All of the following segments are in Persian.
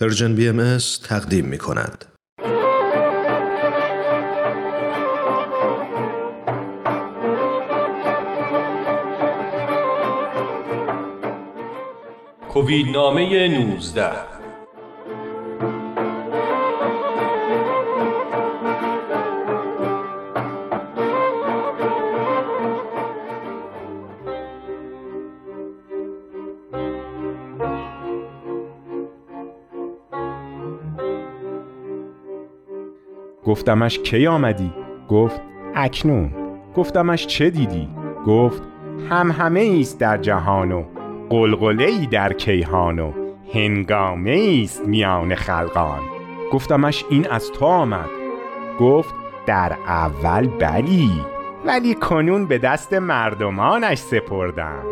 پرژن بی ام تقدیم می کند. کووید نامه 19 گفتمش کی آمدی؟ گفت اکنون گفتمش چه دیدی؟ گفت هم همه ایست در جهان و قلقله ای در کیهان و هنگامه ایست میان خلقان گفتمش این از تو آمد گفت در اول بلی ولی کنون به دست مردمانش سپردم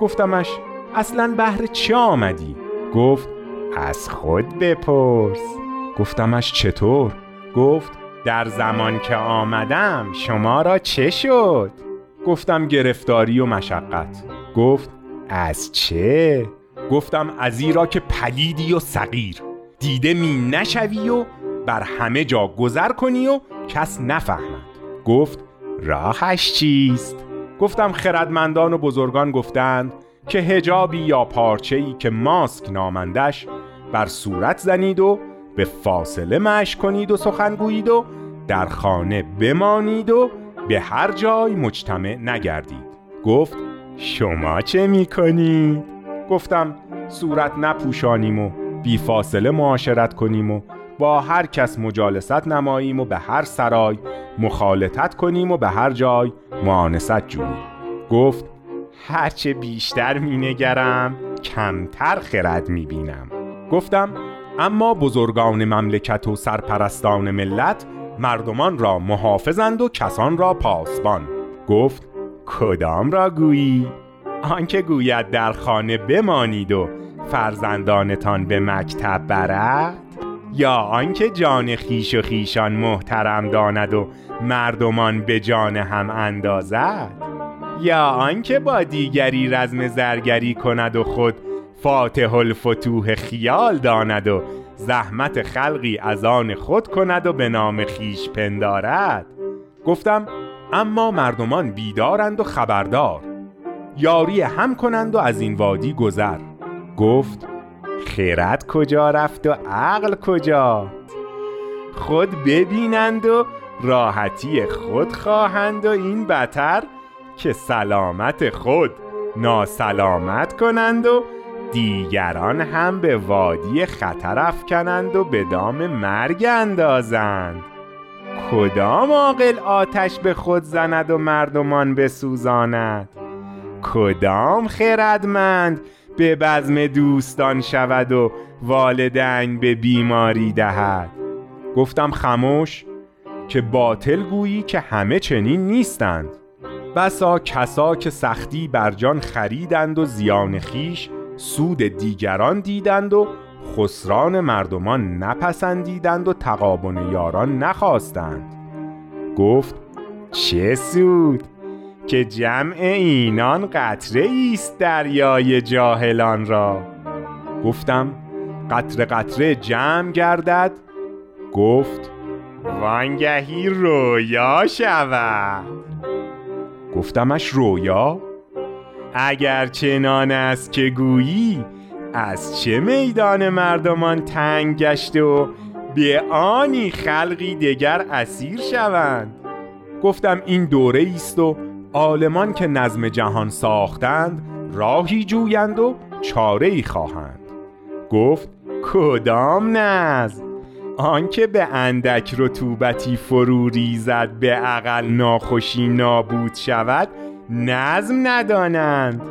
گفتمش اصلا بهر چه آمدی؟ گفت از خود بپرس گفتمش چطور؟ گفت در زمان که آمدم شما را چه شد؟ گفتم گرفتاری و مشقت گفت از چه؟ گفتم از ایرا که پلیدی و صغیر دیده می نشوی و بر همه جا گذر کنی و کس نفهمد گفت راهش چیست؟ گفتم خردمندان و بزرگان گفتند که هجابی یا پارچه‌ای که ماسک نامندش بر صورت زنید و به فاصله مش کنید و سخنگویید و در خانه بمانید و به هر جای مجتمع نگردید. گفت شما چه می‌کنید؟ گفتم صورت نپوشانیم و بی فاصله معاشرت کنیم و با هر کس مجالست نماییم و به هر سرای مخالطت کنیم و به هر جای معانست جوییم. گفت هرچه بیشتر مینگرم کمتر خرد می‌بینم. گفتم اما بزرگان مملکت و سرپرستان ملت مردمان را محافظند و کسان را پاسبان. گفت کدام را گویی؟ آنکه گوید در خانه بمانید و فرزندانتان به مکتب برد؟ یا آنکه جان خیش و خیشان محترم داند و مردمان به جان هم اندازد؟ یا آنکه با دیگری رزم زرگری کند و خود فاتح الفتوح خیال داند و زحمت خلقی از آن خود کند و به نام خیش پندارد. گفتم اما مردمان بیدارند و خبردار. یاری هم کنند و از این وادی گذر. گفت خیرت کجا رفت و عقل کجا؟ خود ببینند و راحتی خود خواهند و این بتر که سلامت خود ناسلامت کنند و دیگران هم به وادی خطر افکنند و به دام مرگ اندازند. کدام عاقل آتش به خود زند و مردمان بسوزاند؟ کدام خردمند به بزم دوستان شود و والدین به بیماری دهد؟ گفتم خموش که باطل گویی که همه چنین نیستند. بسا کسا که سختی بر جان خریدند و زیان خیش سود دیگران دیدند و خسران مردمان نپسندیدند و تقابن یاران نخواستند. گفت چه سود که جمع اینان قطره است دریای جاهلان را. گفتم قطره قطره جمع گردد. گفت وانگهی رویا شود. گفتمش رویا؟ اگر چنان است که گویی از چه میدان مردمان تنگ گشته و به آنی خلقی دگر اسیر شوند؟ گفتم این دوره است و عالمان که نظم جهان ساختند راهی جویند و چاره ای خواهند. گفت کدام نظم؟ آنکه به اندک رطوبتی فرو ریزد به عقل ناخوشی نابود شود نظم ندانند.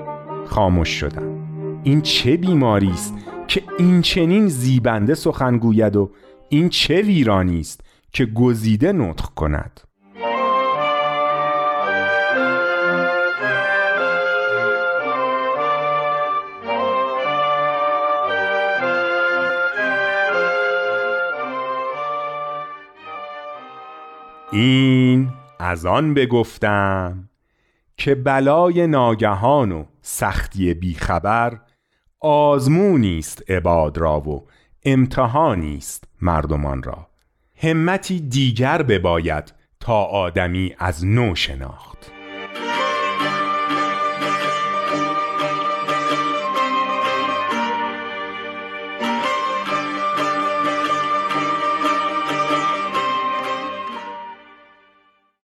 خاموش شدم. این چه بیماری است که این چنین زیبنده سخن گوید و این چه ویرانی است که گزیده نطق کند؟ این از آن بگفتم. که بلای ناگهان و سختی بیخبر آزمونی است عباد را و امتحانی است مردمان را. همتی دیگر بباید تا آدمی از نو شناخت.